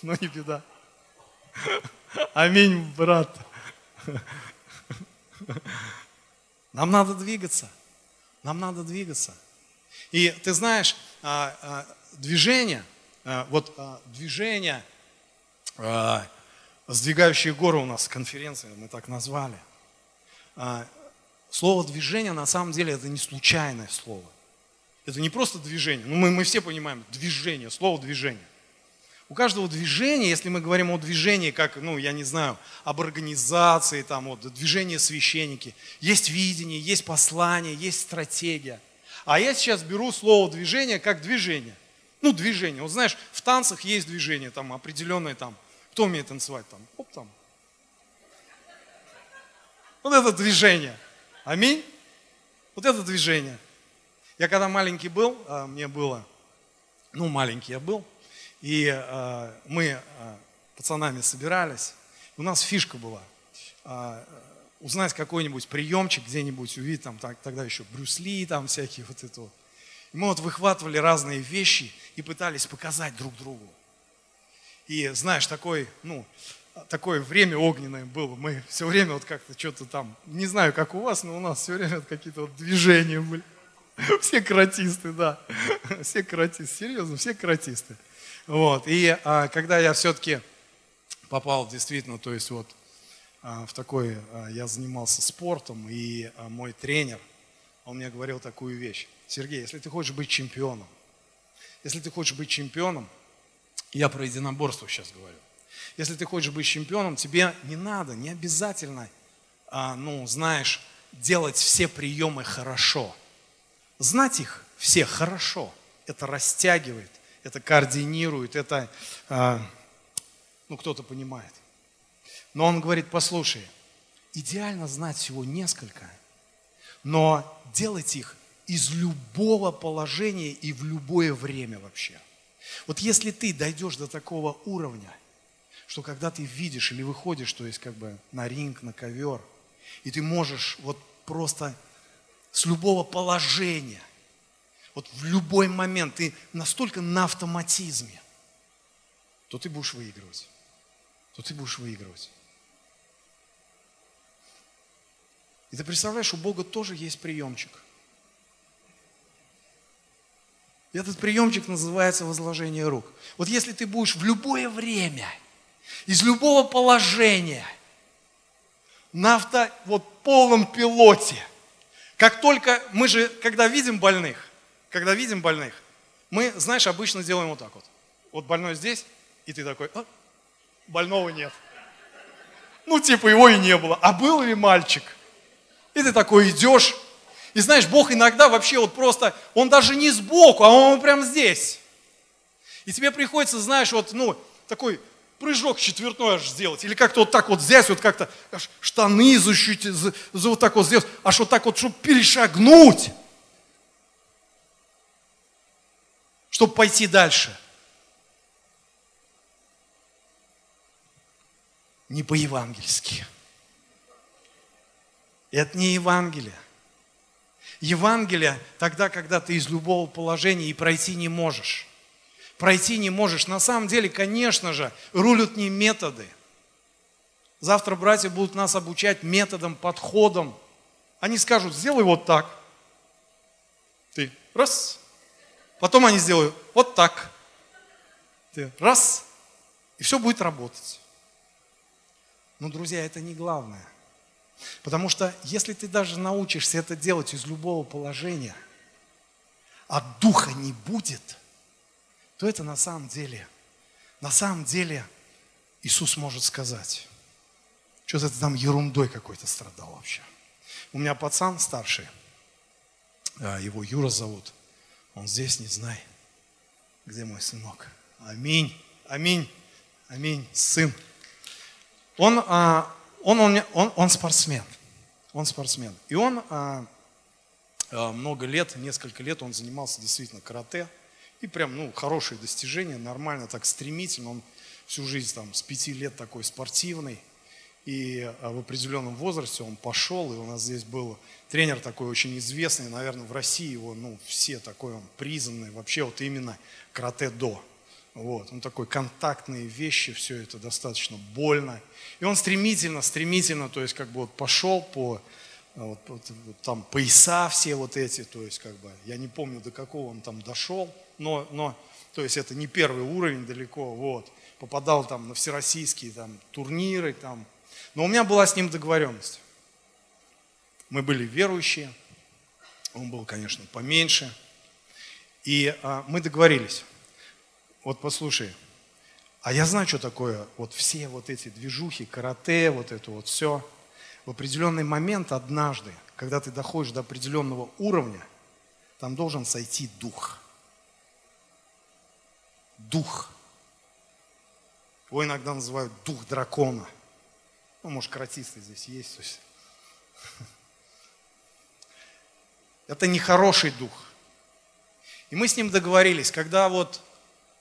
Ну не беда. Аминь, брат. Нам надо двигаться. Нам надо двигаться. И ты знаешь, а, а, движение, а, вот движение, сдвигающие горы у нас конференция, мы так назвали. Слово движение на самом деле это не случайное слово. Это не просто движение. Ну, мы, мы все понимаем, движение, слово движение. У каждого движения, если мы говорим о движении, как, ну, я не знаю, об организации, там, вот, движение священники, есть видение, есть послание, есть стратегия. А я сейчас беру слово движение как движение. Ну, движение. Вот знаешь, в танцах есть движение, там, определенное, там, кто умеет танцевать, там, оп, там. Вот это движение. Аминь. Вот это движение. Я когда маленький был, а, мне было, ну, маленький я был, и э, мы э, пацанами собирались. У нас фишка была узнать какой-нибудь приемчик где-нибудь, увидеть там так, тогда еще Брюсли, там всякие вот это вот. И мы вот выхватывали разные вещи и пытались показать друг другу. И знаешь, такой, ну, такое время огненное было. Мы все время вот как-то что-то там, не знаю, как у вас, но у нас все время вот какие-то вот движения были. Все каратисты, да. Все каратисты, серьезно, все каратисты. Вот. И а, когда я все-таки попал действительно, то есть вот а, в такой, а, я занимался спортом, и а, мой тренер, он мне говорил такую вещь. Сергей, если ты хочешь быть чемпионом, если ты хочешь быть чемпионом, я про единоборство сейчас говорю, если ты хочешь быть чемпионом, тебе не надо, не обязательно, а, ну, знаешь, делать все приемы хорошо. Знать их все хорошо, это растягивает, это координирует, это, а, ну, кто-то понимает. Но он говорит, послушай, идеально знать всего несколько, но делать их из любого положения и в любое время вообще. Вот если ты дойдешь до такого уровня, что когда ты видишь или выходишь, то есть как бы на ринг, на ковер, и ты можешь вот просто с любого положения вот в любой момент ты настолько на автоматизме, то ты будешь выигрывать. То ты будешь выигрывать. И ты представляешь, у Бога тоже есть приемчик. И этот приемчик называется возложение рук. Вот если ты будешь в любое время, из любого положения, на авто, вот полном пилоте, как только мы же, когда видим больных, когда видим больных, мы, знаешь, обычно делаем вот так вот. Вот больной здесь, и ты такой, а, больного нет. Ну, типа его и не было. А был ли мальчик? И ты такой идешь. И знаешь, Бог иногда вообще вот просто, Он даже не сбоку, а Он прям здесь. И тебе приходится, знаешь, вот, ну, такой прыжок четвертной аж сделать. Или как-то вот так вот взять, вот как-то штаны защитить, за, за вот так вот сделать, аж вот так вот, чтобы перешагнуть. чтобы пойти дальше. Не по-евангельски. Это не Евангелие. Евангелие тогда, когда ты из любого положения и пройти не можешь. Пройти не можешь. На самом деле, конечно же, рулят не методы. Завтра братья будут нас обучать методом, подходом. Они скажут, сделай вот так. Ты раз, Потом они сделают вот так. Ты раз. И все будет работать. Но, друзья, это не главное. Потому что если ты даже научишься это делать из любого положения, а духа не будет, то это на самом деле, на самом деле Иисус может сказать, что ты там ерундой какой-то страдал вообще. У меня пацан старший, а, его Юра зовут, он здесь, не знай, где мой сынок. Аминь, аминь, аминь, сын. Он, а, он, он, он, он спортсмен, он спортсмен. И он а, много лет, несколько лет он занимался действительно карате. И прям, ну, хорошие достижения, нормально, так стремительно. Он всю жизнь там с пяти лет такой спортивный. И в определенном возрасте он пошел, и у нас здесь был тренер такой очень известный, наверное, в России его, ну, все такой он признанный, вообще вот именно карате-до. Вот, он такой контактные вещи, все это достаточно больно. И он стремительно, стремительно, то есть как бы вот пошел по, вот, вот, вот, там пояса все вот эти, то есть как бы, я не помню до какого он там дошел, но, но то есть это не первый уровень далеко, вот. Попадал там на всероссийские там турниры, там. Но у меня была с ним договоренность. Мы были верующие, он был, конечно, поменьше. И а, мы договорились вот послушай, а я знаю, что такое вот все вот эти движухи, карате, вот это вот все. В определенный момент однажды, когда ты доходишь до определенного уровня, там должен сойти дух. Дух. Его иногда называют дух дракона. Ну, может, каратисты здесь есть. То есть. Это нехороший дух. И мы с ним договорились, когда вот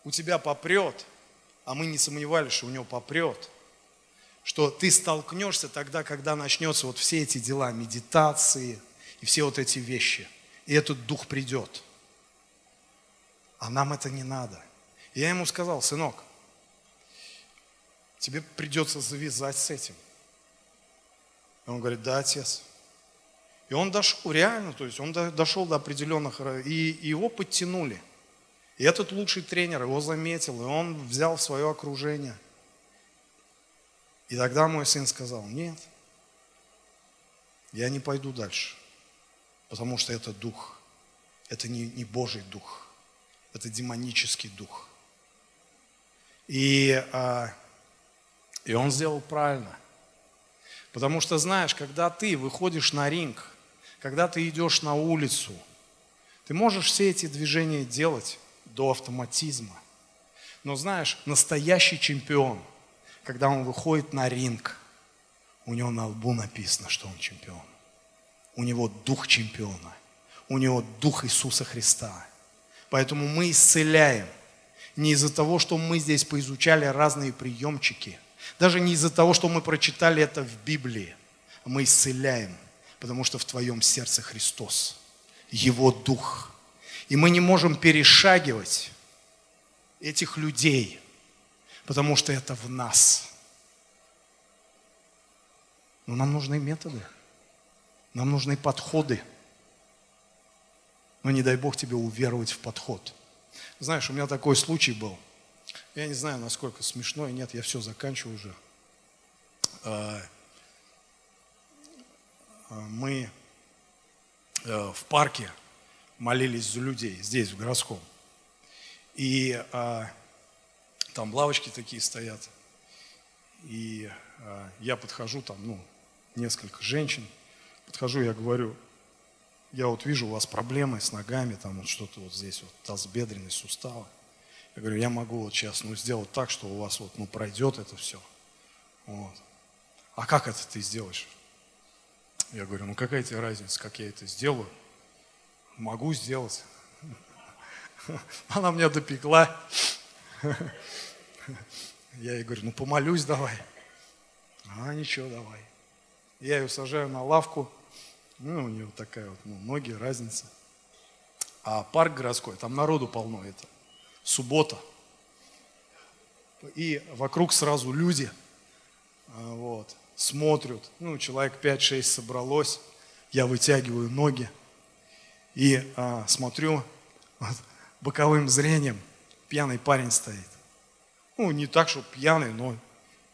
у тебя попрет, а мы не сомневались, что у него попрет, что ты столкнешься тогда, когда начнется вот все эти дела, медитации и все вот эти вещи. И этот дух придет. А нам это не надо. И я ему сказал, сынок, тебе придется завязать с этим. И он говорит, да, отец. И он дошел, реально, то есть он дошел до определенных, и его подтянули. И этот лучший тренер его заметил, и он взял в свое окружение. И тогда мой сын сказал, нет, я не пойду дальше, потому что это дух, это не, не Божий дух, это демонический дух. И, а, и он сделал правильно. Потому что, знаешь, когда ты выходишь на ринг, когда ты идешь на улицу, ты можешь все эти движения делать, до автоматизма. Но знаешь, настоящий чемпион, когда он выходит на ринг, у него на лбу написано, что он чемпион. У него дух чемпиона. У него дух Иисуса Христа. Поэтому мы исцеляем. Не из-за того, что мы здесь поизучали разные приемчики. Даже не из-за того, что мы прочитали это в Библии. Мы исцеляем, потому что в твоем сердце Христос. Его дух – и мы не можем перешагивать этих людей, потому что это в нас. Но нам нужны методы, нам нужны подходы. Но не дай Бог тебе уверовать в подход. Знаешь, у меня такой случай был. Я не знаю, насколько смешно, нет, я все заканчиваю уже. А, а, мы э, в парке молились за людей здесь, в городском. И а, там лавочки такие стоят. И а, я подхожу, там, ну, несколько женщин. Подхожу, я говорю, я вот вижу у вас проблемы с ногами, там вот что-то вот здесь, вот тазобедренный суставы. Я говорю, я могу вот сейчас ну, сделать так, что у вас вот, ну, пройдет это все. Вот. А как это ты сделаешь? Я говорю, ну какая тебе разница, как я это сделаю? могу сделать. Она меня допекла. Я ей говорю, ну помолюсь давай. А, ничего, давай. Я ее сажаю на лавку. Ну, у нее такая вот, ну, ноги, разница. А парк городской, там народу полно, это суббота. И вокруг сразу люди, а, вот, смотрят. Ну, человек 5-6 собралось. Я вытягиваю ноги. И а, смотрю, вот, боковым зрением пьяный парень стоит. Ну, не так, что пьяный, но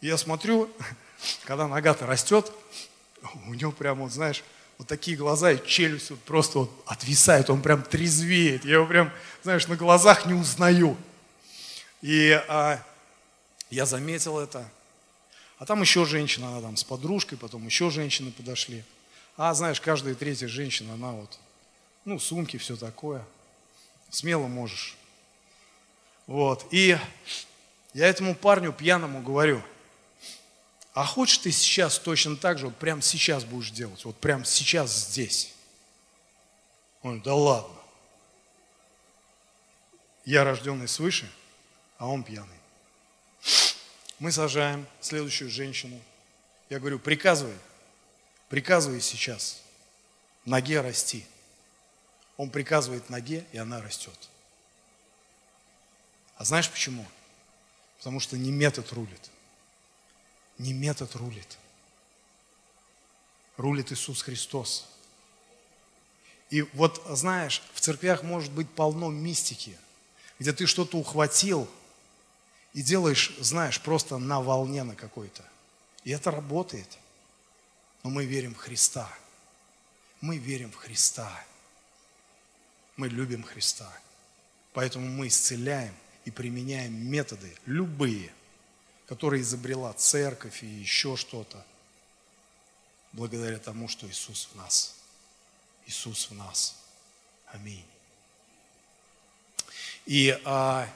я смотрю, когда нога-то растет, у него прям, вот знаешь, вот такие глаза и челюсть вот просто вот отвисает, он прям трезвеет. Я его прям, знаешь, на глазах не узнаю. И а, я заметил это. А там еще женщина, она там с подружкой, потом еще женщины подошли. А знаешь, каждая третья женщина, она вот, ну, сумки, все такое. Смело можешь. Вот. И я этому парню пьяному говорю – а хочешь ты сейчас точно так же, вот прямо сейчас будешь делать, вот прямо сейчас здесь? Он говорит, да ладно. Я рожденный свыше, а он пьяный. Мы сажаем следующую женщину. Я говорю, приказывай, приказывай сейчас ноге расти. Он приказывает ноге, и она растет. А знаешь почему? Потому что не метод рулит. Не метод рулит. Рулит Иисус Христос. И вот, знаешь, в церквях может быть полно мистики, где ты что-то ухватил и делаешь, знаешь, просто на волне на какой-то. И это работает. Но мы верим в Христа. Мы верим в Христа. Мы любим Христа. Поэтому мы исцеляем и применяем методы, любые – которые изобрела церковь и еще что-то, благодаря тому, что Иисус в нас. Иисус в нас. Аминь. И а,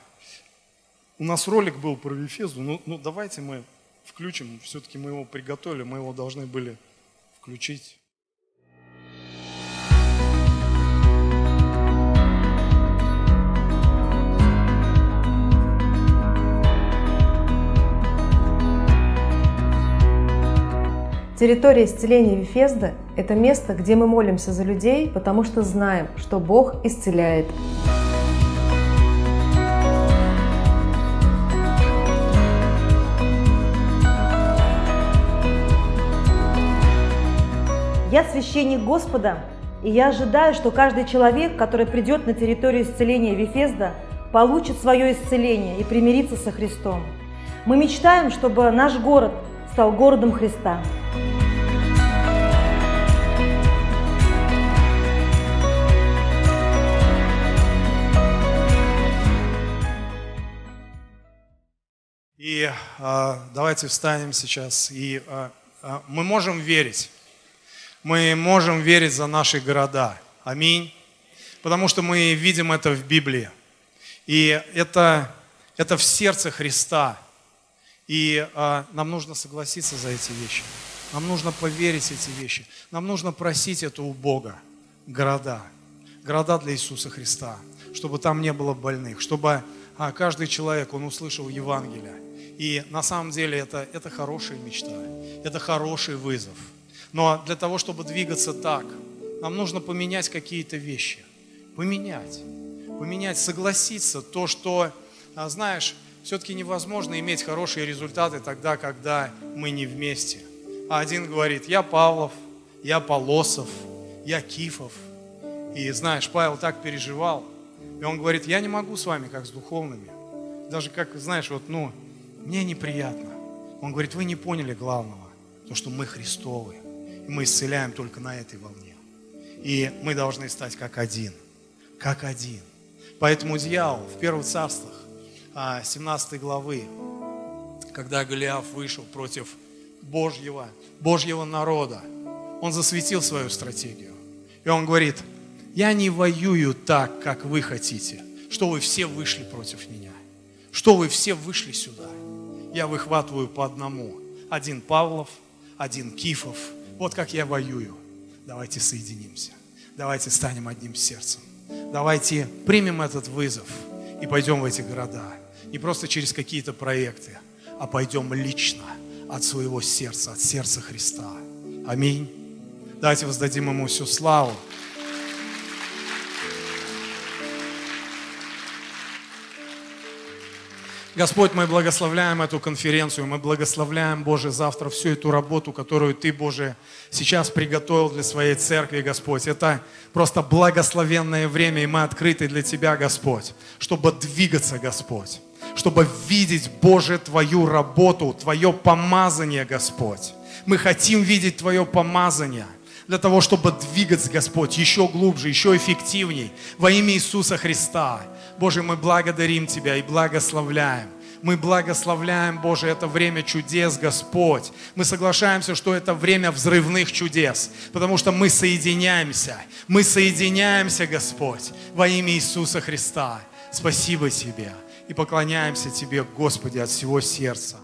у нас ролик был про Вифезду, ну, ну давайте мы включим, все-таки мы его приготовили, мы его должны были включить. Территория исцеления Вифезда – это место, где мы молимся за людей, потому что знаем, что Бог исцеляет. Я священник Господа, и я ожидаю, что каждый человек, который придет на территорию исцеления Вифезда, получит свое исцеление и примирится со Христом. Мы мечтаем, чтобы наш город стал городом Христа. И а, давайте встанем сейчас. И а, а, мы можем верить. Мы можем верить за наши города. Аминь. Потому что мы видим это в Библии. И это, это в сердце Христа. И а, нам нужно согласиться за эти вещи. Нам нужно поверить в эти вещи. Нам нужно просить это у Бога. Города. Города для Иисуса Христа. Чтобы там не было больных. Чтобы а, каждый человек, он услышал Евангелие и на самом деле это, это хорошая мечта, это хороший вызов. Но для того, чтобы двигаться так, нам нужно поменять какие-то вещи. Поменять. Поменять, согласиться. То, что, а, знаешь, все-таки невозможно иметь хорошие результаты тогда, когда мы не вместе. А один говорит, я Павлов, я Полосов, я Кифов. И знаешь, Павел так переживал. И он говорит, я не могу с вами, как с духовными. Даже как, знаешь, вот, ну, мне неприятно. Он говорит, вы не поняли главного, то, что мы Христовы. И мы исцеляем только на этой волне. И мы должны стать как один. Как один. Поэтому дьявол в первых царствах 17 а, главы, когда Голиаф вышел против Божьего, Божьего народа, он засветил свою стратегию. И он говорит, я не воюю так, как вы хотите, что вы все вышли против меня, что вы все вышли сюда я выхватываю по одному. Один Павлов, один Кифов. Вот как я воюю. Давайте соединимся. Давайте станем одним сердцем. Давайте примем этот вызов и пойдем в эти города. Не просто через какие-то проекты, а пойдем лично от своего сердца, от сердца Христа. Аминь. Давайте воздадим Ему всю славу. Господь, мы благословляем эту конференцию, мы благословляем, Боже, завтра всю эту работу, которую Ты, Боже, сейчас приготовил для своей церкви, Господь. Это просто благословенное время, и мы открыты для Тебя, Господь, чтобы двигаться, Господь чтобы видеть, Боже, Твою работу, Твое помазание, Господь. Мы хотим видеть Твое помазание для того, чтобы двигаться, Господь, еще глубже, еще эффективней во имя Иисуса Христа. Боже, мы благодарим Тебя и благословляем. Мы благословляем, Боже, это время чудес, Господь. Мы соглашаемся, что это время взрывных чудес, потому что мы соединяемся. Мы соединяемся, Господь, во имя Иисуса Христа. Спасибо Тебе и поклоняемся Тебе, Господи, от всего сердца.